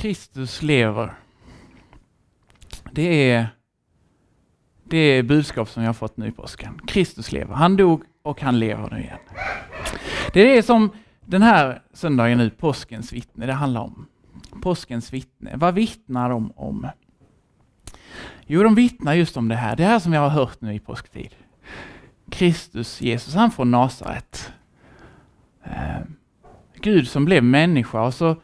Kristus lever. Det är det är budskap som jag har fått nu i påsken. Kristus lever. Han dog och han lever nu igen. Det är det som den här söndagen nu, påskens vittne, det handlar om. Påskens vittne. Vad vittnar de om? Jo, de vittnar just om det här. Det här som jag har hört nu i påsktid. Kristus, Jesus, han från Nasaret. Eh, Gud som blev människa och så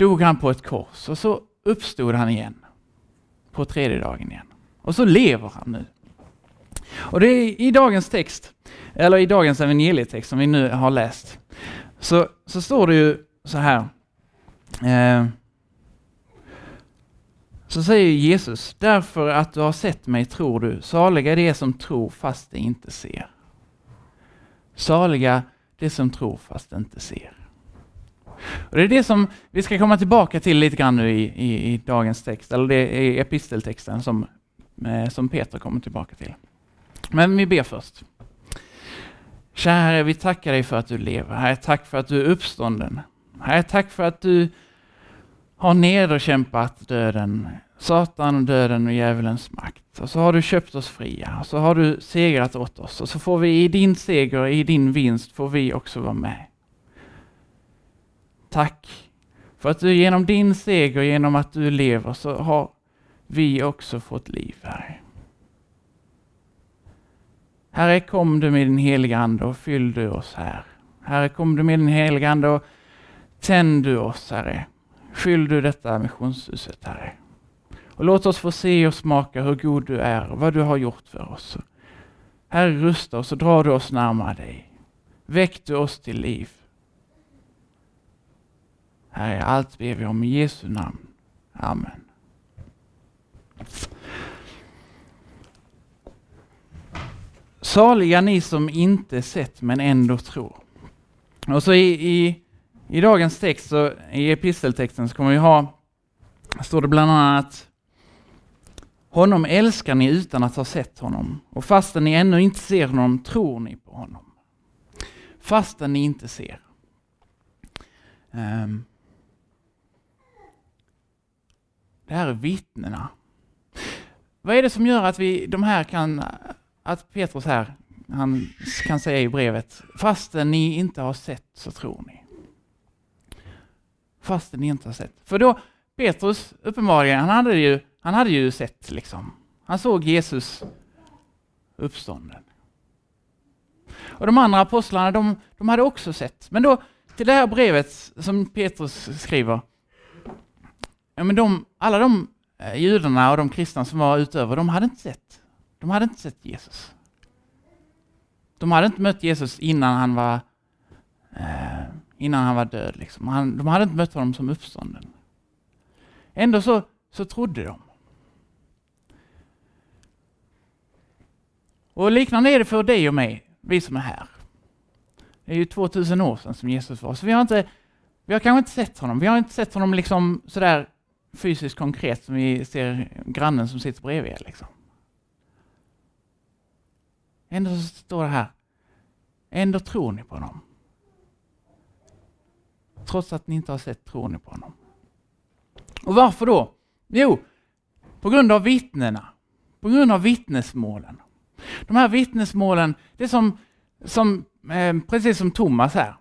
dog han på ett kors och så uppstod han igen. På tredje dagen igen. Och så lever han nu. Och det är i dagens text, eller i dagens evangelietext som vi nu har läst, så, så står det ju så här. Eh, så säger Jesus, därför att du har sett mig tror du, saliga det som tror fast de inte ser. Saliga det som tror fast de inte ser. Och Det är det som vi ska komma tillbaka till lite grann nu i, i, i dagens text, eller det är episteltexten som, eh, som Peter kommer tillbaka till. Men vi ber först. Kära Herre, vi tackar dig för att du lever. Herre, tack för att du är uppstånden. Herre, tack för att du har nederkämpat döden, Satan, döden och djävulens makt. Och så har du köpt oss fria, och så har du segrat åt oss. Och så får vi i din seger, i din vinst, får vi också vara med. Tack för att du genom din seger, genom att du lever, så har vi också fått liv, Herre. Herre, kom du med din heliga Ande och fyll du oss här. Herre, kom du med din heliga Ande och tänd du oss, Herre. Fyll du detta missionshuset, Herre. Och låt oss få se och smaka hur god du är och vad du har gjort för oss. Herre, rusta oss och dra du oss närmare dig. Väck du oss till liv. Herre, allt ber vi om i Jesu namn. Amen. Saliga ni som inte sett men ändå tror. Och så i, i, i dagens text, så, i episteltexten, så kommer vi ha, står det bland annat Honom älskar ni utan att ha sett honom och fastän ni ännu inte ser honom tror ni på honom. Fastän ni inte ser. Um, det här är vittnena. Vad är det som gör att vi, de här kan att Petrus här, han kan säga i brevet, fastän ni inte har sett så tror ni. Fastän ni inte har sett. För då, Petrus uppenbarligen, han hade ju, han hade ju sett liksom. Han såg Jesus uppstånden. Och de andra apostlarna, de, de hade också sett. Men då, till det här brevet som Petrus skriver, ja men de, alla de eh, judarna och de kristna som var utöver, de hade inte sett. De hade inte sett Jesus. De hade inte mött Jesus innan han var, eh, innan han var död. Liksom. Han, de hade inte mött honom som uppstånden. Ändå så, så trodde de. Och liknande är det för dig och mig, vi som är här. Det är ju 2000 år sedan som Jesus var, så vi har, inte, vi har kanske inte sett honom. Vi har inte sett honom liksom sådär fysiskt konkret som vi ser grannen som sitter bredvid. Liksom. Ändå så står det här. Ändå tror ni på honom. Trots att ni inte har sett tror ni på honom. Och varför då? Jo, på grund av vittnena. På grund av vittnesmålen. De här vittnesmålen, det är som, som eh, precis som Thomas här.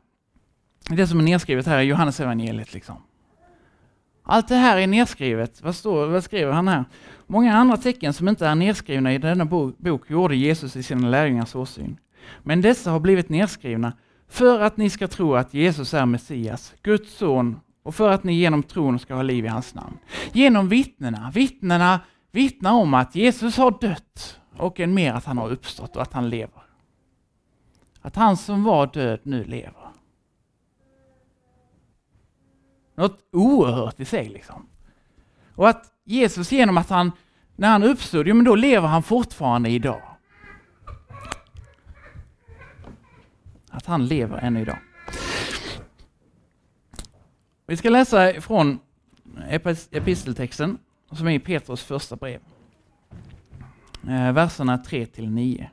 Det som är nedskrivet här i Johannes evangeliet liksom. Allt det här är nedskrivet. Vad, står, vad skriver han här? Många andra tecken som inte är nedskrivna i denna bok gjorde Jesus i sina lärjungars åsyn. Men dessa har blivit nedskrivna för att ni ska tro att Jesus är Messias, Guds son, och för att ni genom tron ska ha liv i hans namn. Genom vittnena. Vittnena vittnar om att Jesus har dött och än mer att han har uppstått och att han lever. Att han som var död nu lever. Något oerhört i sig liksom. Och att Jesus genom att han, när han uppstod, ja men då lever han fortfarande idag. Att han lever än idag. Vi ska läsa från episteltexten som är i Petrus första brev. Eh, verserna 3 till 9.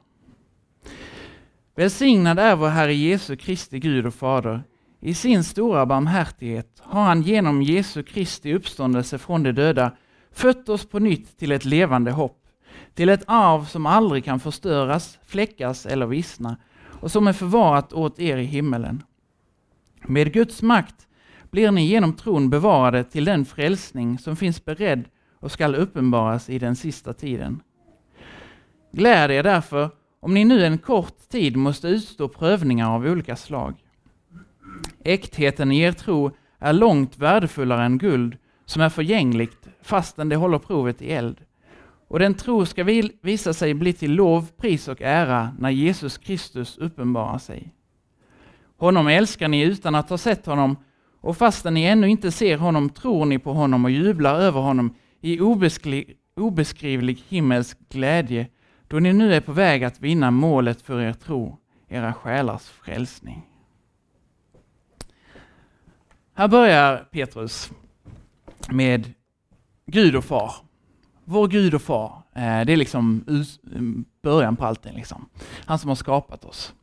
Välsignad är vår Herre Jesu Kristi Gud och Fader i sin stora barmhärtighet har han genom Jesu Kristi uppståndelse från de döda fött oss på nytt till ett levande hopp, till ett arv som aldrig kan förstöras, fläckas eller vissna och som är förvarat åt er i himmelen. Med Guds makt blir ni genom tron bevarade till den frälsning som finns beredd och skall uppenbaras i den sista tiden. Gläd er därför om ni nu en kort tid måste utstå prövningar av olika slag. Äktheten i er tro är långt värdefullare än guld som är förgängligt fastän det håller provet i eld. Och den tro ska visa sig bli till lov, pris och ära när Jesus Kristus uppenbarar sig. Honom älskar ni utan att ha sett honom och fastän ni ännu inte ser honom tror ni på honom och jublar över honom i obeskri obeskrivlig himmelsk glädje då ni nu är på väg att vinna målet för er tro, era själars frälsning. Här börjar Petrus med Gud och far. Vår Gud och far, eh, det är liksom början på allting. Liksom. Han som har skapat oss.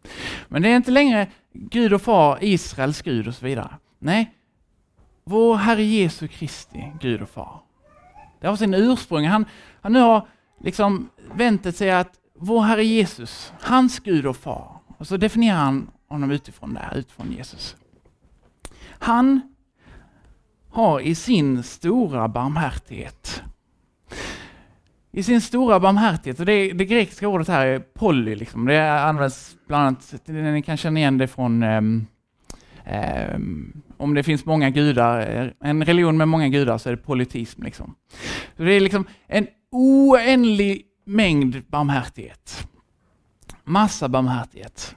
Men det är inte längre Gud och far, Israels Gud och så vidare. Nej, vår Herre Jesu Kristi Gud och far. Det har sin ursprung. Han, han nu har liksom väntat sig att vår Herre Jesus, hans Gud och far. Och så definierar han honom utifrån där, utifrån Jesus. Han har i sin stora barmhärtighet i sin stora barmhärtighet, och det, det grekiska ordet här är poly, liksom. det används bland annat, ni kan känna igen det från um, um, om det finns många gudar, eh, en religion med många gudar så är det politism. Liksom. Så det är liksom en oändlig mängd barmhärtighet. Massa barmhärtighet,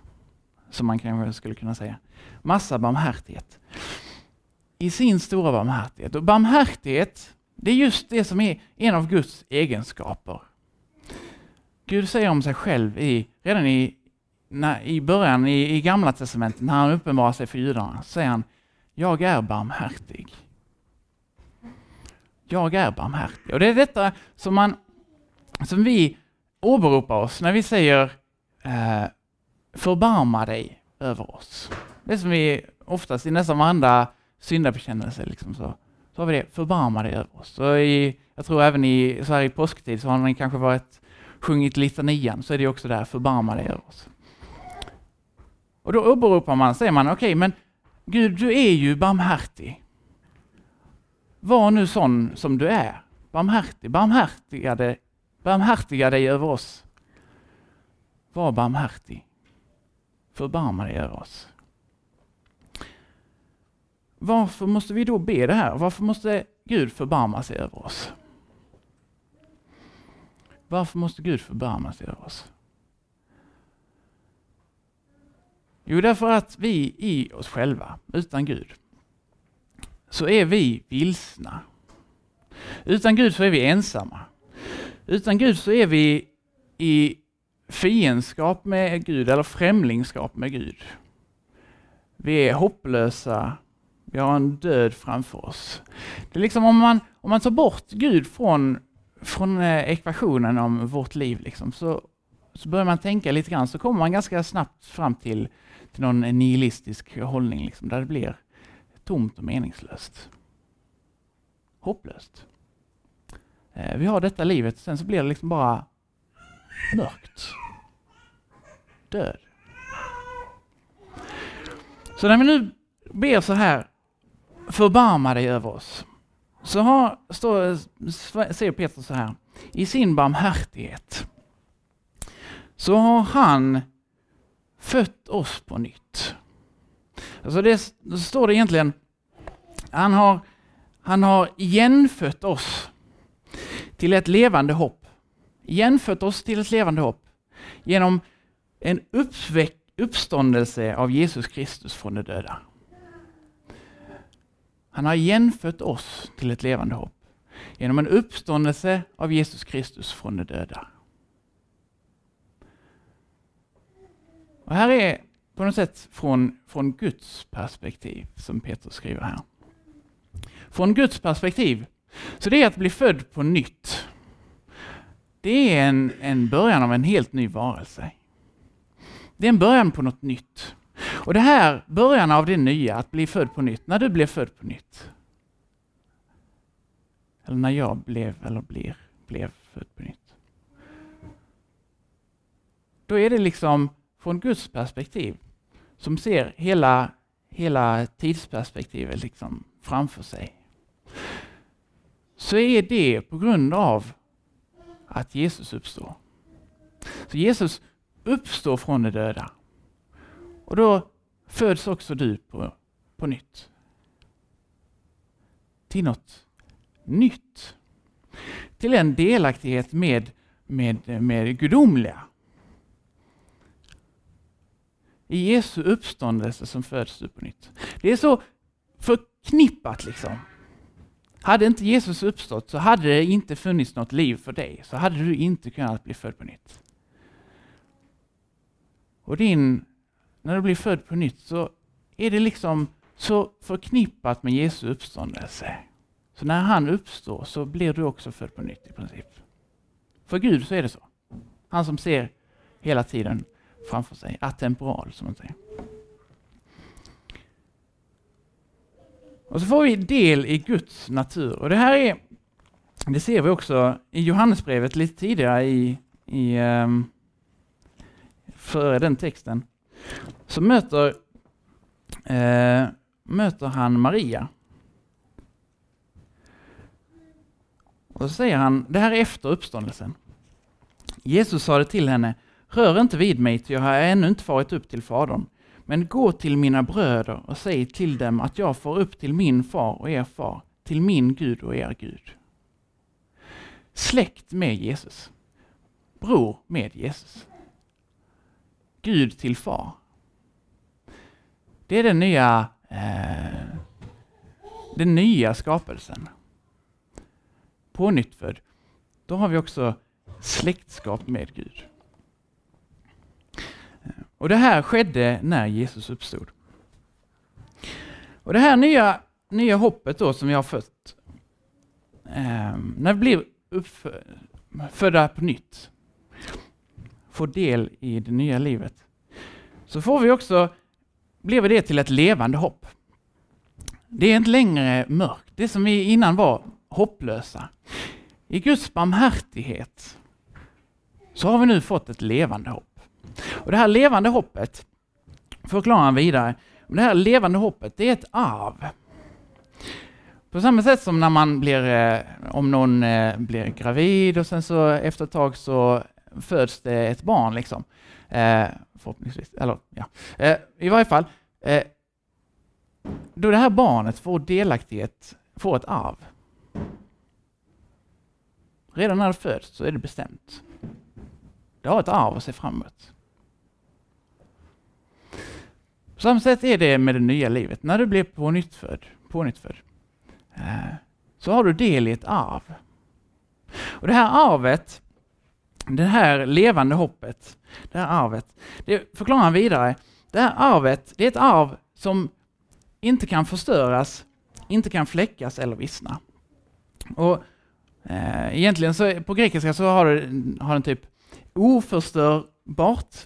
som man kanske skulle kunna säga. Massa barmhärtighet. I sin stora barmhärtighet. Och barmhärtighet, det är just det som är en av Guds egenskaper. Gud säger om sig själv i, redan i, när, i början i, i Gamla Testamentet, när han uppenbarar sig för judarna, säger han jag är barmhärtig. Jag är barmhärtig. Och det är detta som, man, som vi åberopar oss när vi säger eh, förbarma dig över oss. Det som vi oftast i nästan varenda syndabekännelse liksom så, så har vi det, förbarma dig över oss. Så i, jag tror även i, så här i påsktid så har ni kanske varit sjungit litanian, så är det också där, förbarma dig över oss. Och då åberopar man, säger man, okej, okay, men Gud, du är ju barmhärtig. Var nu sån som du är. Barmhärtig, barmhärtiga, barmhärtiga dig över oss. Var barmhärtig. Förbarma dig över oss. Varför måste vi då be det här? Varför måste Gud förbarma sig över oss? Varför måste Gud förbarma sig över oss? Jo, därför att vi i oss själva, utan Gud, så är vi vilsna. Utan Gud så är vi ensamma. Utan Gud så är vi i fiendskap med Gud eller främlingskap med Gud. Vi är hopplösa, vi har en död framför oss. Det är liksom om man, om man tar bort Gud från, från eh, ekvationen om vårt liv, liksom, så, så börjar man tänka lite grann, så kommer man ganska snabbt fram till till någon nihilistisk hållning liksom, där det blir tomt och meningslöst. Hopplöst. Eh, vi har detta livet, sen så blir det liksom bara mörkt. Död. Så när vi nu ber så här, förbarma dig över oss, så har, stå, säger Petrus så här, i sin barmhärtighet så har han fött oss på nytt. Alltså det, så står det egentligen, han har, han har igenfött oss till ett levande hopp. Igenfött oss till ett levande hopp genom en uppväck, uppståndelse av Jesus Kristus från de döda. Han har igenfött oss till ett levande hopp genom en uppståndelse av Jesus Kristus från de döda. Och här är på något sätt från, från Guds perspektiv, som Petrus skriver här. Från Guds perspektiv, så det är att bli född på nytt. Det är en, en början av en helt ny varelse. Det är en början på något nytt. Och det här, början av det nya, att bli född på nytt, när du blev född på nytt. Eller när jag blev, eller blir, blev född på nytt. Då är det liksom från Guds perspektiv, som ser hela, hela tidsperspektivet liksom framför sig. Så är det på grund av att Jesus uppstår. Så Jesus uppstår från de döda. Och då föds också du på, på nytt. Till något nytt. Till en delaktighet med, med, med gudomliga. I Jesu uppståndelse som föds du på nytt. Det är så förknippat liksom. Hade inte Jesus uppstått så hade det inte funnits något liv för dig. Så hade du inte kunnat bli född på nytt. Och din, när du blir född på nytt så är det liksom så förknippat med Jesu uppståndelse. Så när han uppstår så blir du också född på nytt i princip. För Gud så är det så. Han som ser hela tiden framför sig, atemporal som man säger. Och så får vi del i Guds natur. Och det här är, det ser vi också i Johannesbrevet lite tidigare i, i um, före den texten. Så möter, eh, möter han Maria. Och så säger han, det här är efter uppståndelsen. Jesus sade till henne, rör inte vid mig, ty jag har ännu inte farit upp till Fadern. Men gå till mina bröder och säg till dem att jag får upp till min far och er far, till min Gud och er Gud. Släkt med Jesus. Bror med Jesus. Gud till far. Det är den nya, eh, den nya skapelsen. Pånyttfödd. Då har vi också släktskap med Gud. Eh, och det här skedde när Jesus uppstod. Och det här nya, nya hoppet då som vi har fött, eh, när vi blir uppfödda på nytt, får del i det nya livet, så får vi också, blev det till ett levande hopp. Det är inte längre mörkt, det som vi innan var hopplösa. I Guds barmhärtighet så har vi nu fått ett levande hopp. Och Det här levande hoppet, förklarar han vidare, det här levande hoppet, det är ett arv. På samma sätt som när man blir, eh, om någon eh, blir gravid och sen så efter ett tag så föds det ett barn liksom. Eh, förhoppningsvis, eller ja. Eh, I varje fall, eh, då det här barnet får delaktighet, får ett arv. Redan när det föds så är det bestämt. Det har ett arv att se fram emot. På samma sätt är det med det nya livet. När du blir pånyttfödd, pånyttfödd eh, så har du del i ett arv. Och Det här arvet, det här levande hoppet, det här arvet, det förklarar han vidare. Det här arvet, det är ett arv som inte kan förstöras, inte kan fläckas eller vissna. Och eh, Egentligen så på grekiska så har, det, har den typ oförstörbart,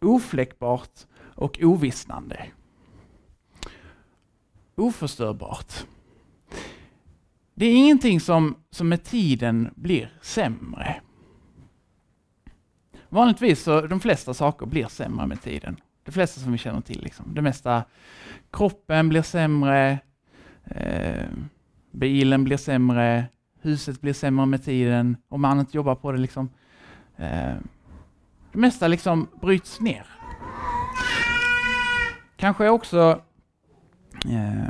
ofläckbart och ovissnande. Oförstörbart. Det är ingenting som, som med tiden blir sämre. Vanligtvis så de flesta saker blir sämre med tiden. De flesta som vi känner till. Liksom. Det mesta, kroppen blir sämre, eh, bilen blir sämre, huset blir sämre med tiden, om man inte jobbar på det. Liksom. Eh, det mesta liksom bryts ner. Kanske också eh,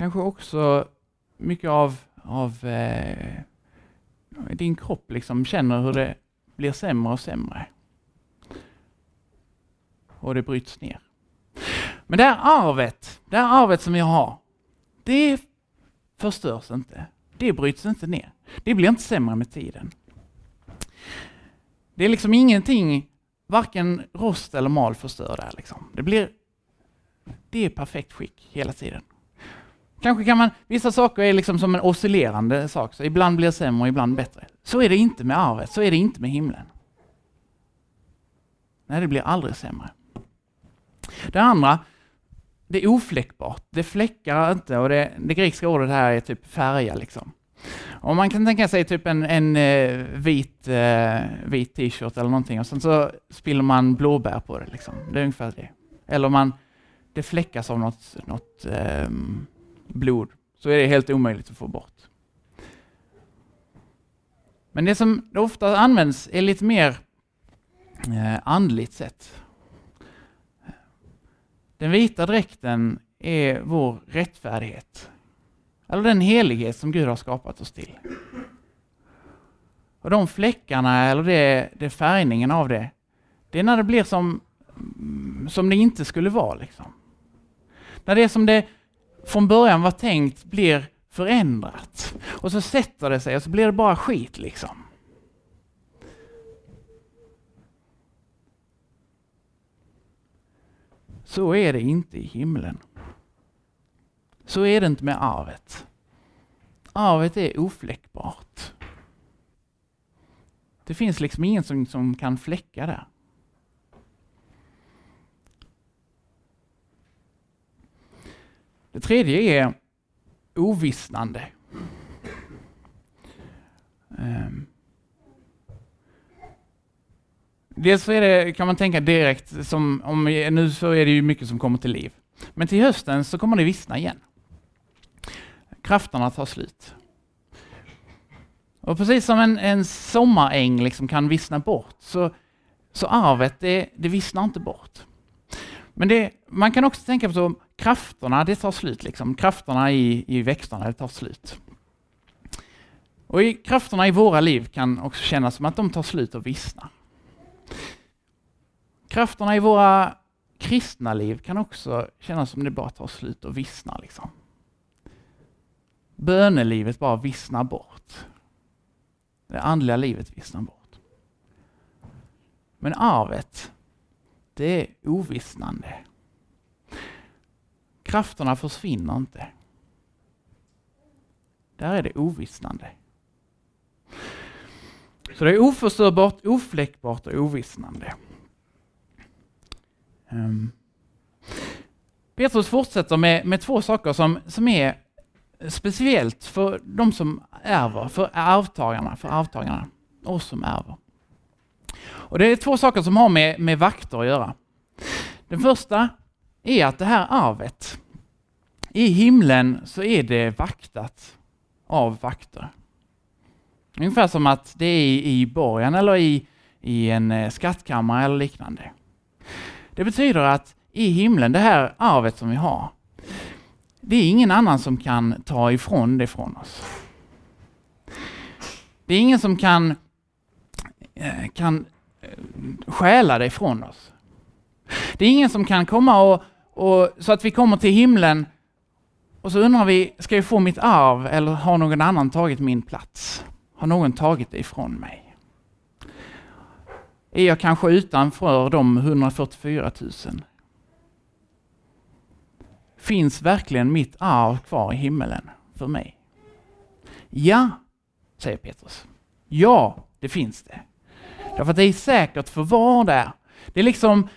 Kanske också mycket av, av eh, din kropp liksom känner hur det blir sämre och sämre. Och det bryts ner. Men det här arvet, det här arvet som jag har, det förstörs inte. Det bryts inte ner. Det blir inte sämre med tiden. Det är liksom ingenting varken rost eller mal förstör det. Liksom. Det blir det är perfekt skick hela tiden. Kanske kan man, vissa saker är liksom som en oscillerande sak, så ibland blir det sämre och ibland bättre. Så är det inte med arvet, så är det inte med himlen. Nej, det blir aldrig sämre. Det andra, det är ofläckbart. Det fläckar inte och det, det grekiska ordet här är typ färga liksom. Och man kan tänka sig typ en, en eh, vit, eh, vit t-shirt eller någonting och sen så spiller man blåbär på det. Liksom. Det är ungefär det. Eller man, det fläckas av något, något um, blod så är det helt omöjligt att få bort. Men det som ofta används är lite mer eh, andligt sett. Den vita dräkten är vår rättfärdighet. Eller den helighet som Gud har skapat oss till. Och de fläckarna, eller det, det färgningen av det, det är när det blir som, som det inte skulle vara. Liksom. När det är som det från början var tänkt blir förändrat. Och så sätter det sig och så blir det bara skit liksom. Så är det inte i himlen. Så är det inte med arvet. Arvet är ofläckbart. Det finns liksom ingen som, som kan fläcka det. Det tredje är ovissnande. Um. Dels så är det, kan man tänka direkt, som om, nu så är det ju mycket som kommer till liv. Men till hösten så kommer det vissna igen. Krafterna tar slut. Och precis som en, en sommaräng liksom kan vissna bort, så, så arvet, det, det vissnar inte bort. Men det, man kan också tänka på så, krafterna, det tar slut. Liksom. Krafterna i, i växterna, det tar slut. Och i, krafterna i våra liv kan också kännas som att de tar slut och vissnar. Krafterna i våra kristna liv kan också kännas som det bara tar slut och vissnar. Liksom. Bönelivet bara vissnar bort. Det andliga livet vissnar bort. Men arvet, det är ovissnande. Krafterna försvinner inte. Där är det ovissnande. Så det är oförstörbart, ofläckbart och ovissnande. Um. Petrus fortsätter med, med två saker som, som är speciellt för de som ärver, för arvtagarna, för arvtagarna, oss som ärver. Och det är två saker som har med, med vakter att göra. Den första är att det här arvet, i himlen så är det vaktat av vakter. Ungefär som att det är i borgen eller i, i en eh, skattkammare eller liknande. Det betyder att i himlen, det här arvet som vi har, det är ingen annan som kan ta ifrån det från oss. Det är ingen som kan, eh, kan eh, stjäla det från oss. Det är ingen som kan komma och, och så att vi kommer till himlen och så undrar vi, ska jag få mitt arv eller har någon annan tagit min plats? Har någon tagit det ifrån mig? Är jag kanske utanför de 144 000? Finns verkligen mitt arv kvar i himmelen för mig? Ja, säger Petrus. Ja, det finns det. Därför att det är säkert förvar där. Det är liksom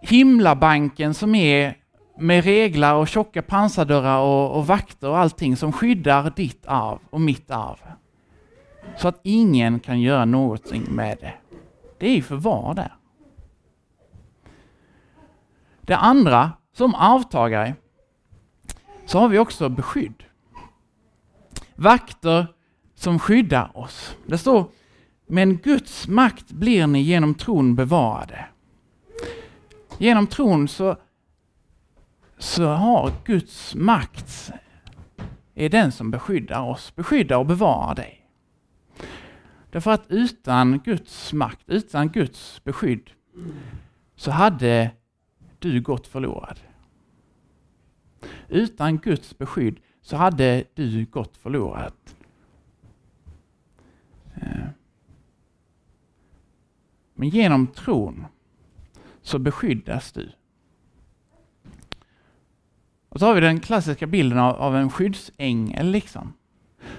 himlabanken som är med reglar och tjocka pansardörrar och, och vakter och allting som skyddar ditt arv och mitt arv. Så att ingen kan göra någonting med det. Det är förvar där. Det andra, som arvtagare, så har vi också beskydd. Vakter som skyddar oss. Det står, men Guds makt blir ni genom tron bevarade. Genom tron så, så har Guds makt, är den som beskyddar oss, beskyddar och bevarar dig. Därför att utan Guds makt, utan Guds beskydd, så hade du gått förlorad. Utan Guds beskydd så hade du gått förlorad. Eh. Men genom tron så beskyddas du. Och så har vi den klassiska bilden av, av en skyddsängel liksom.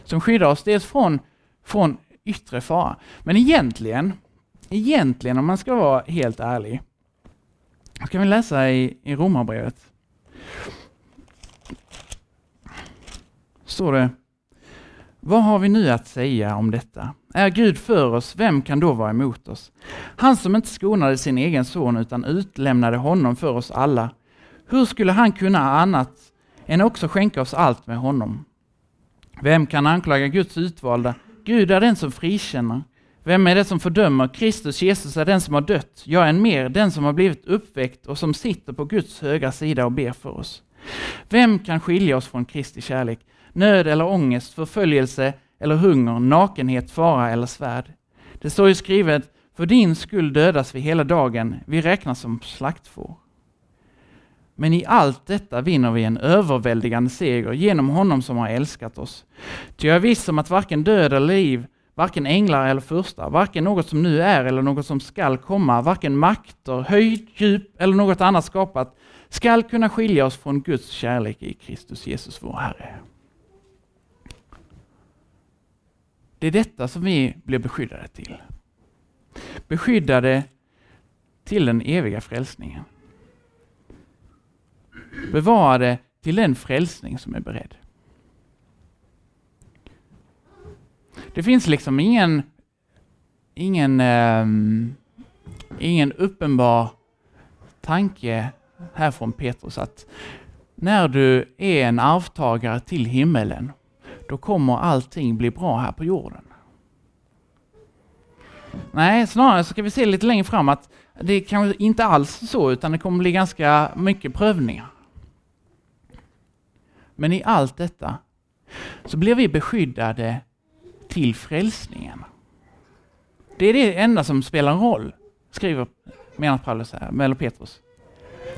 Som skyddar oss dels från, från yttre fara. Men egentligen, egentligen om man ska vara helt ärlig, kan vi läsa i, i Romarbrevet. Står det vad har vi nu att säga om detta? Är Gud för oss, vem kan då vara emot oss? Han som inte skonade sin egen son utan utlämnade honom för oss alla. Hur skulle han kunna annat än också skänka oss allt med honom? Vem kan anklaga Guds utvalda? Gud är den som frikänner. Vem är det som fördömer? Kristus Jesus är den som har dött, ja, än mer, den som har blivit uppväckt och som sitter på Guds högra sida och ber för oss. Vem kan skilja oss från Kristi kärlek? nöd eller ångest, förföljelse eller hunger, nakenhet, fara eller svärd. Det står ju skrivet, för din skull dödas vi hela dagen, vi räknas som slaktfår. Men i allt detta vinner vi en överväldigande seger genom honom som har älskat oss. Ty jag är viss om att varken död eller liv, varken änglar eller första, varken något som nu är eller något som skall komma, varken makter, höjd, djup eller något annat skapat, skall kunna skilja oss från Guds kärlek i Kristus Jesus vår Herre. Det är detta som vi blir beskyddade till. Beskyddade till den eviga frälsningen. Bevarade till den frälsning som är beredd. Det finns liksom ingen, ingen, um, ingen uppenbar tanke här från Petrus att när du är en arvtagare till himmelen då kommer allting bli bra här på jorden. Nej, snarare ska vi se lite längre fram att det kanske inte alls så, utan det kommer bli ganska mycket prövningar. Men i allt detta så blir vi beskyddade till frälsningen. Det är det enda som spelar roll, skriver menar Paulus här, eller Petrus.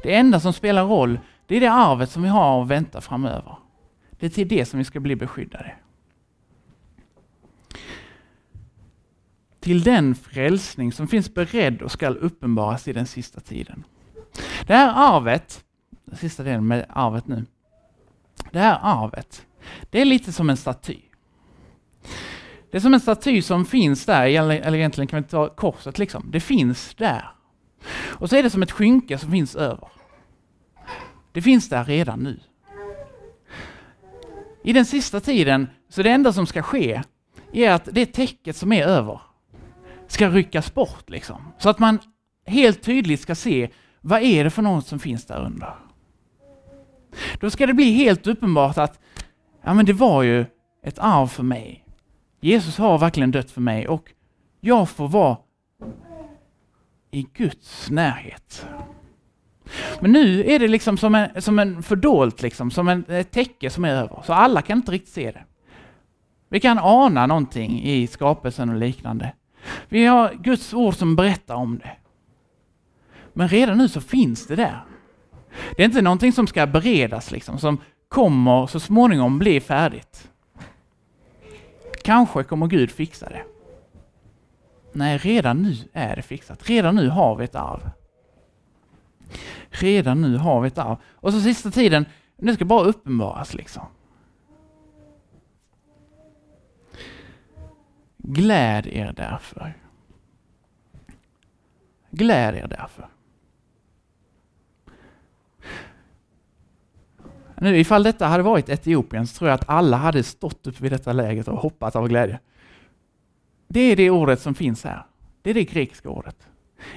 Det enda som spelar roll, det är det arvet som vi har att vänta framöver. Det är till det som vi ska bli beskyddade. Till den frälsning som finns beredd och skall uppenbaras i den sista tiden. Det här arvet, den sista delen med arvet nu. Det här arvet, det är lite som en staty. Det är som en staty som finns där, eller egentligen kan vi ta korset liksom. Det finns där. Och så är det som ett skynke som finns över. Det finns där redan nu. I den sista tiden, så det enda som ska ske är att det täcket som är över ska ryckas bort liksom. Så att man helt tydligt ska se vad är det för något som finns där under. Då ska det bli helt uppenbart att ja, men det var ju ett arv för mig. Jesus har verkligen dött för mig och jag får vara i Guds närhet. Men nu är det liksom som en, som en fördolt, liksom, som en, ett täcke som är över, så alla kan inte riktigt se det. Vi kan ana någonting i skapelsen och liknande. Vi har Guds ord som berättar om det. Men redan nu så finns det där. Det är inte någonting som ska beredas, liksom, som kommer så småningom bli färdigt. Kanske kommer Gud fixa det. Nej, redan nu är det fixat. Redan nu har vi ett arv. Redan nu har vi ett arv. Och så sista tiden, det ska bara uppenbaras liksom. Gläd er därför. Gläd er därför. Nu ifall detta hade varit Etiopien så tror jag att alla hade stått upp vid detta läget och hoppat av glädje. Det är det ordet som finns här. Det är det grekiska ordet.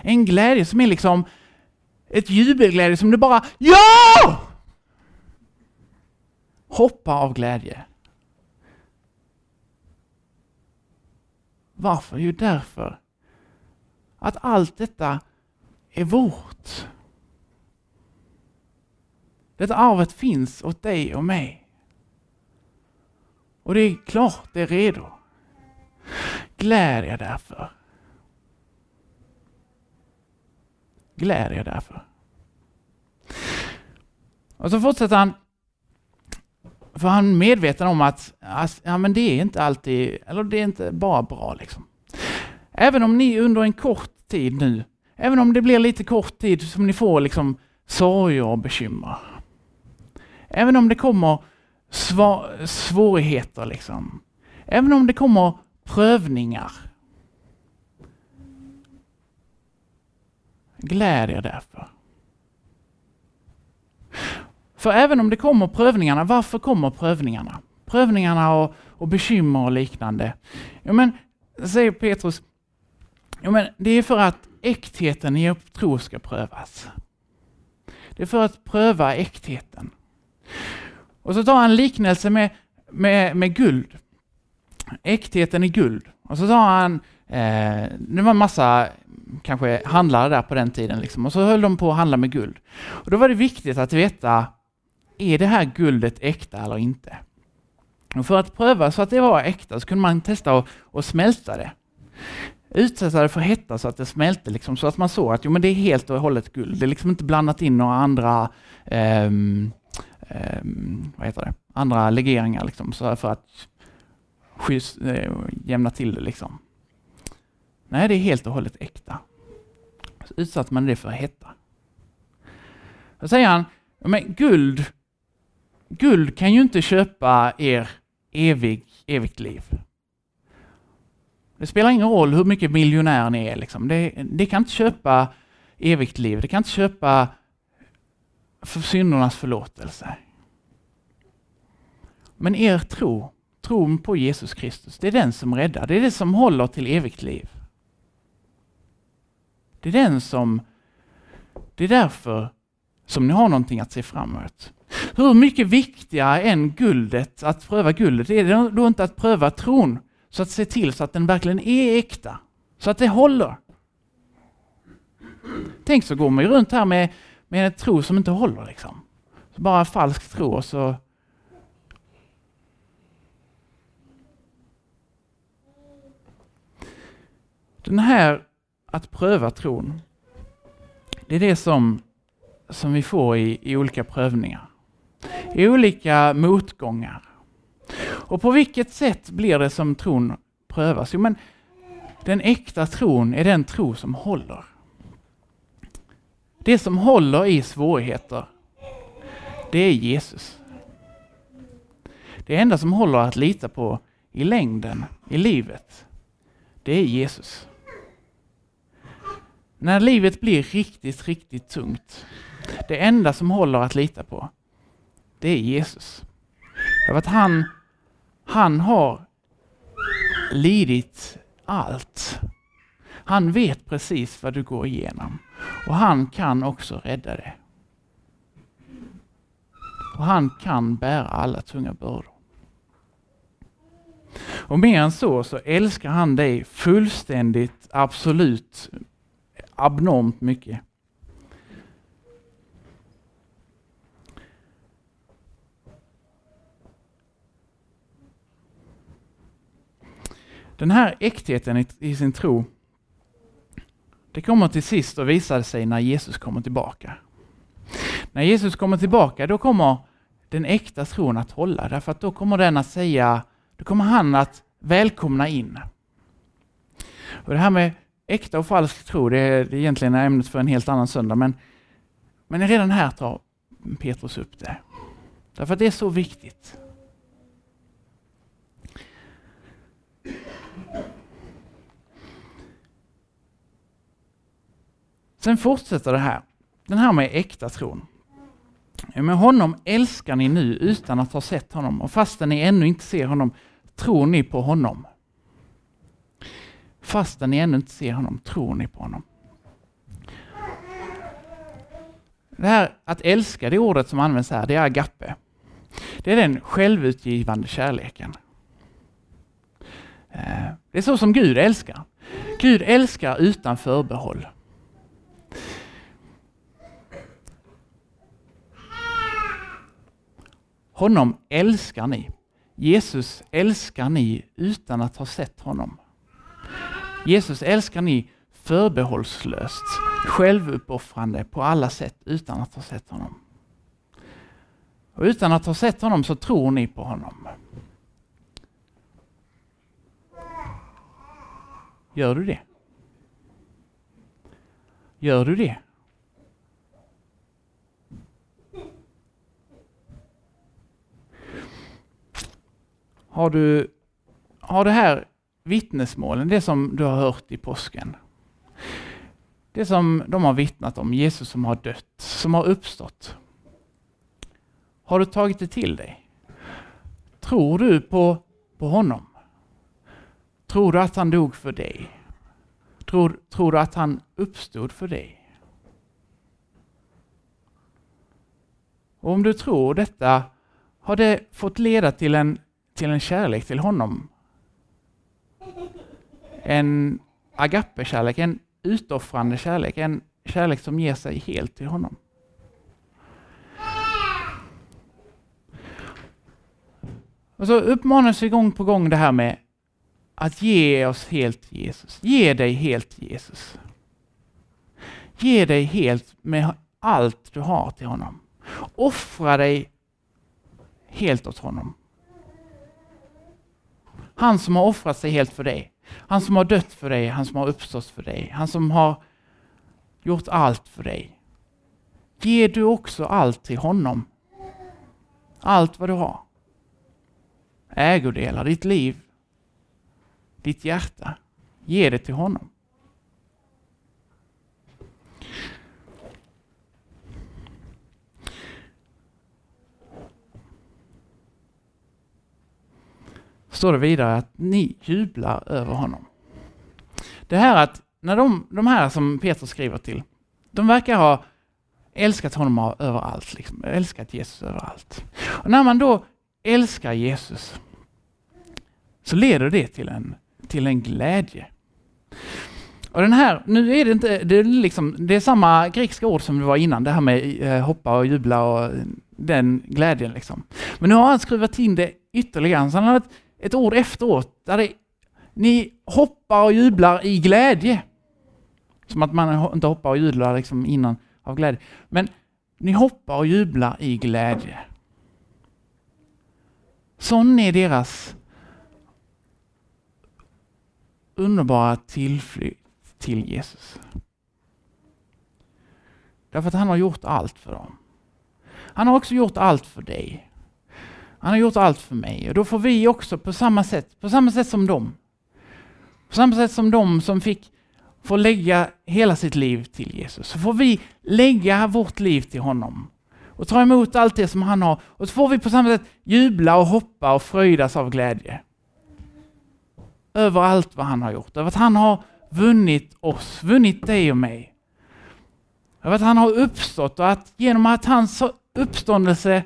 En glädje som är liksom ett jubelglädje som du bara Ja! Hoppa av glädje. Varför? Jo, därför att allt detta är vårt. Detta arvet finns åt dig och mig. Och det är klart, det är redo. Gläd er därför. Gläd er därför. Och så fortsätter han, för han är medveten om att ja, men det är inte alltid, eller det är inte bara bra liksom. Även om ni under en kort tid nu, även om det blir lite kort tid som ni får liksom sorger och bekymmer. Även om det kommer svårigheter liksom. Även om det kommer prövningar. Gläd er därför. För även om det kommer prövningarna, varför kommer prövningarna? Prövningarna och, och bekymmer och liknande. Ja, men, säger Petrus, ja, men det är för att äktheten i er tro ska prövas. Det är för att pröva äktheten. Och så tar han liknelse med, med, med guld. Äktheten i guld. Och så tar han, eh, det var en massa kanske handlare där på den tiden, liksom, och så höll de på att handla med guld. Och då var det viktigt att veta, är det här guldet äkta eller inte? Och för att pröva så att det var äkta så kunde man testa att smälta det. Utsätta det för hetta så att det smälte, liksom, så att man såg att jo, men det är helt och hållet guld. Det är liksom inte blandat in några andra um, eh, vad heter det? andra legeringar liksom, så för att schysst, eh, jämna till det. Liksom. Nej, det är helt och hållet äkta. Så utsatte man det för hetta. Då säger han, men guld, guld kan ju inte köpa er evig, evigt liv. Det spelar ingen roll hur mycket miljonär ni är. Liksom. Det, det kan inte köpa evigt liv. Det kan inte köpa för syndernas förlåtelse. Men er tro, tron på Jesus Kristus, det är den som räddar. Det är det som håller till evigt liv. Det är den som... Det är därför som ni har någonting att se fram emot. Hur mycket viktigare än guldet, att pröva guldet, är det då inte att pröva tron? Så att se till så att den verkligen är äkta. Så att det håller. Tänk så går man ju runt här med, med en tro som inte håller. Liksom. Så bara falsk tro och så Den här att pröva tron, det är det som, som vi får i, i olika prövningar. I olika motgångar. Och på vilket sätt blir det som tron prövas? Jo, men den äkta tron är den tro som håller. Det som håller i svårigheter, det är Jesus. Det enda som håller att lita på i längden, i livet, det är Jesus. När livet blir riktigt, riktigt tungt, det enda som håller att lita på, det är Jesus. För att han, han har lidit allt. Han vet precis vad du går igenom och han kan också rädda dig. Och han kan bära alla tunga bördor. Och mer än så, så älskar han dig fullständigt, absolut, abnormt mycket. Den här äktheten i, i, sin tro, det kommer till sist att visa sig när Jesus kommer tillbaka. När Jesus kommer tillbaka, då kommer den äkta tron att hålla, därför att då kommer den att säga, då kommer han att välkomna in. Och Det här med äkta och falsk tro, det är, egentligen ämnet för en helt annan söndag, men, men redan här tar Petrus upp det. Därför att det är så viktigt. Sen fortsätter det här. Den här med äkta tron. Med honom älskar ni nu utan att ha sett honom och fastän ni ännu inte ser honom tror ni på honom. Fastän ni ännu inte ser honom tror ni på honom. Det här att älska, det ordet som används här, det är agape. Det är den självutgivande kärleken. Eh, det är så som Gud älskar. Gud älskar utan förbehåll. Honom älskar ni. Jesus älskar ni utan att ha sett honom. Jesus älskar ni förbehållslöst, självuppoffrande på alla sätt utan att ha sett honom. Och utan att ha sett honom så tror ni på honom. Gör du det? Gör du det? Har du har det här vittnesmålen, det som du har hört i påsken. Det som de har vittnat om, Jesus som har dött, som har uppstått. Har du tagit det till dig? Tror du på, på honom? Tror du att han dog för dig? Tror, tror du att han uppstod för dig? Och om du tror detta, har det fått leda till en, till en kärlek till honom? En agape-kärlek, en utoffrande kärlek, en kärlek som ger sig helt till honom. Och så uppmanas vi gång på gång det här med att ge oss helt till Jesus. Ge dig helt till Jesus. Ge dig helt med allt du har till honom. Offra dig helt åt honom. Han som har offrat sig helt för dig. Han som har dött för dig, han som har uppstått för dig. Han som har gjort allt för dig. Ger du också allt till honom? Allt vad du har. Ägodelar, ditt liv, ditt hjärta. Ge det till honom. Står det vidare att ni jublar över honom. Det här att när de, de här som Petrus skriver till, de verkar ha älskat honom överallt, liksom, älskat Jesus överallt. Och när man då älskar Jesus så leder det till en, till en glädje. Och den här, nu är det inte, det är, liksom, det är samma grekiska ord som det var innan, det här med eh, hoppa och jubla och den glädjen. Liksom. Men nu har han skruvat in det ytterligare, så han har ett, ett ord efteråt där det, ni hoppar och jublar i glädje. Som att man inte hoppar och jublar liksom innan av glädje. Men ni hoppar och jublar i glädje. Sån är deras underbara tillflykt till Jesus. Därför att han har gjort allt för dem. Han har också gjort allt för dig. Han har gjort allt för mig och då får vi också på samma sätt, på samma sätt som dem. På samma sätt som de som fick få lägga hela sitt liv till Jesus, så får vi lägga vårt liv till honom och ta emot allt det som han har och så får vi på samma sätt jubla och hoppa och fröjdas av glädje. Över allt vad han har gjort, över att han har vunnit oss, vunnit dig och mig. Över att han har uppstått och att genom att hans uppståndelse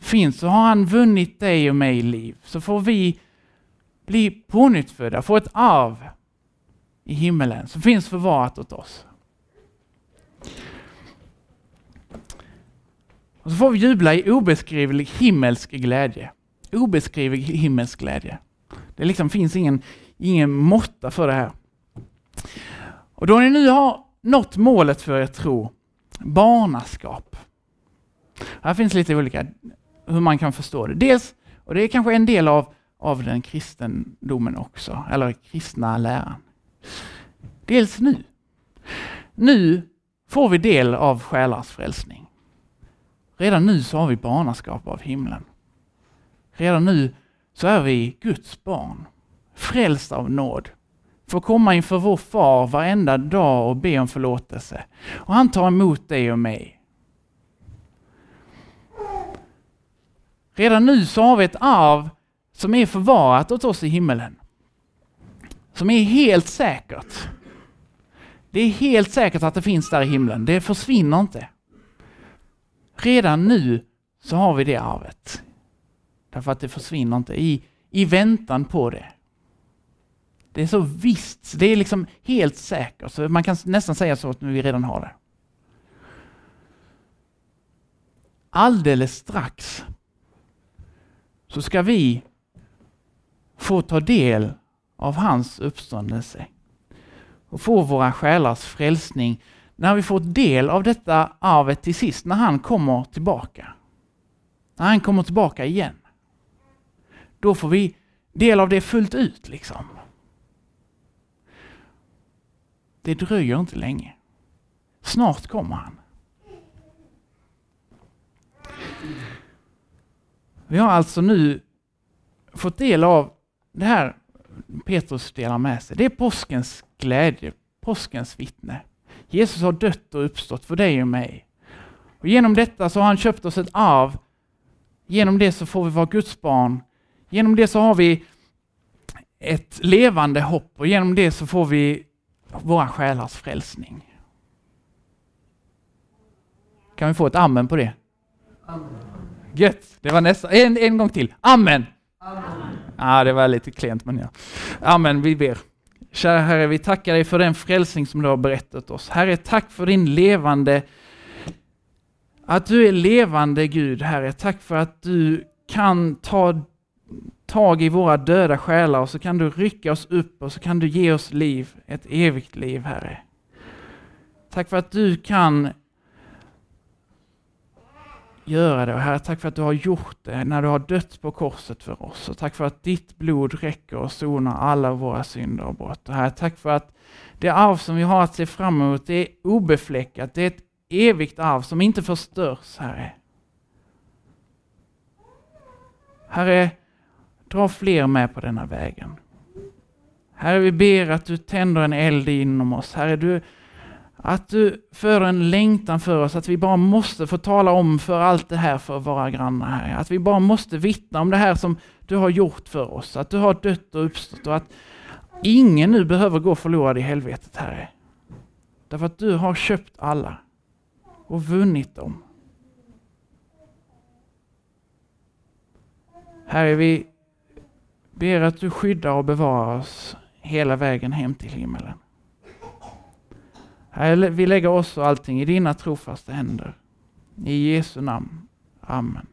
finns så har han vunnit dig och mig i liv. Så får vi bli pånyttfödda, få ett arv i himmelen som finns förvarat åt oss. Och så får vi jubla i obeskrivlig himmelsk glädje. Obeskrivlig himmelsk glädje. Det liksom finns ingen, ingen måtta för det här. Och då ni nu har nått målet för er tro, barnaskap. Här finns lite olika hur man kan förstå det. Dels, och det är kanske en del av, av den kristendomen också, eller kristna läran. Dels nu. Nu får vi del av själars frälsning. Redan nu så har vi barnaskap av himlen. Redan nu så är vi Guds barn, frälsta av nåd. Får komma inför vår far varenda dag och be om förlåtelse. Och han tar emot dig och mig. Redan nu så har vi ett arv som är förvarat åt oss i himmelen. Som är helt säkert. Det är helt säkert att det finns där i himlen. Det försvinner inte. Redan nu så har vi det arvet. Därför att det försvinner inte i, i väntan på det. Det är så visst, det är liksom helt säkert. Så man kan nästan säga så att vi redan har det. Alldeles strax så ska vi få ta del av hans uppståndelse och få våra själars frälsning när vi får del av detta arvet till sist, när han kommer tillbaka. När han kommer tillbaka igen. Då får vi del av det fullt ut liksom. Det dröjer inte länge. Snart kommer han. Vi har alltså nu fått del av det här Petrus delar med sig. Det är påskens glädje, påskens vittne. Jesus har dött och uppstått för dig och mig. Och genom detta så har han köpt oss ett arv Genom det så får vi vara Guds barn. Genom det så har vi ett levande hopp och genom det så får vi våra själars frälsning. Kan vi få ett amen på det? Amen. Gött, det var nästa. En, en gång till. Amen. amen. Ah, det var lite klent men ja. Amen, vi ber. Kära Herre, vi tackar dig för den frälsning som du har berättat oss. Herre, tack för din levande, att du är levande Gud, Herre. Tack för att du kan ta tag i våra döda själar och så kan du rycka oss upp och så kan du ge oss liv, ett evigt liv, Herre. Tack för att du kan göra det. Och Herre, tack för att du har gjort det när du har dött på korset för oss. Och tack för att ditt blod räcker och sonar alla våra synder och brott. Och Herre, tack för att det arv som vi har att se fram emot, det är obefläckat. Det är ett evigt arv som inte förstörs, Herre. Herre, dra fler med på denna vägen. Herre, vi ber att du tänder en eld inom oss. Herre, du att du för en längtan för oss, att vi bara måste få tala om för allt det här för våra grannar här. Att vi bara måste vittna om det här som du har gjort för oss. Att du har dött och uppstått och att ingen nu behöver gå förlorad i helvetet, Herre. Därför att du har köpt alla och vunnit dem. Herre, vi ber att du skyddar och bevarar oss hela vägen hem till himmelen. Herre, vi lägger oss och allting i dina trofasta händer. I Jesu namn. Amen.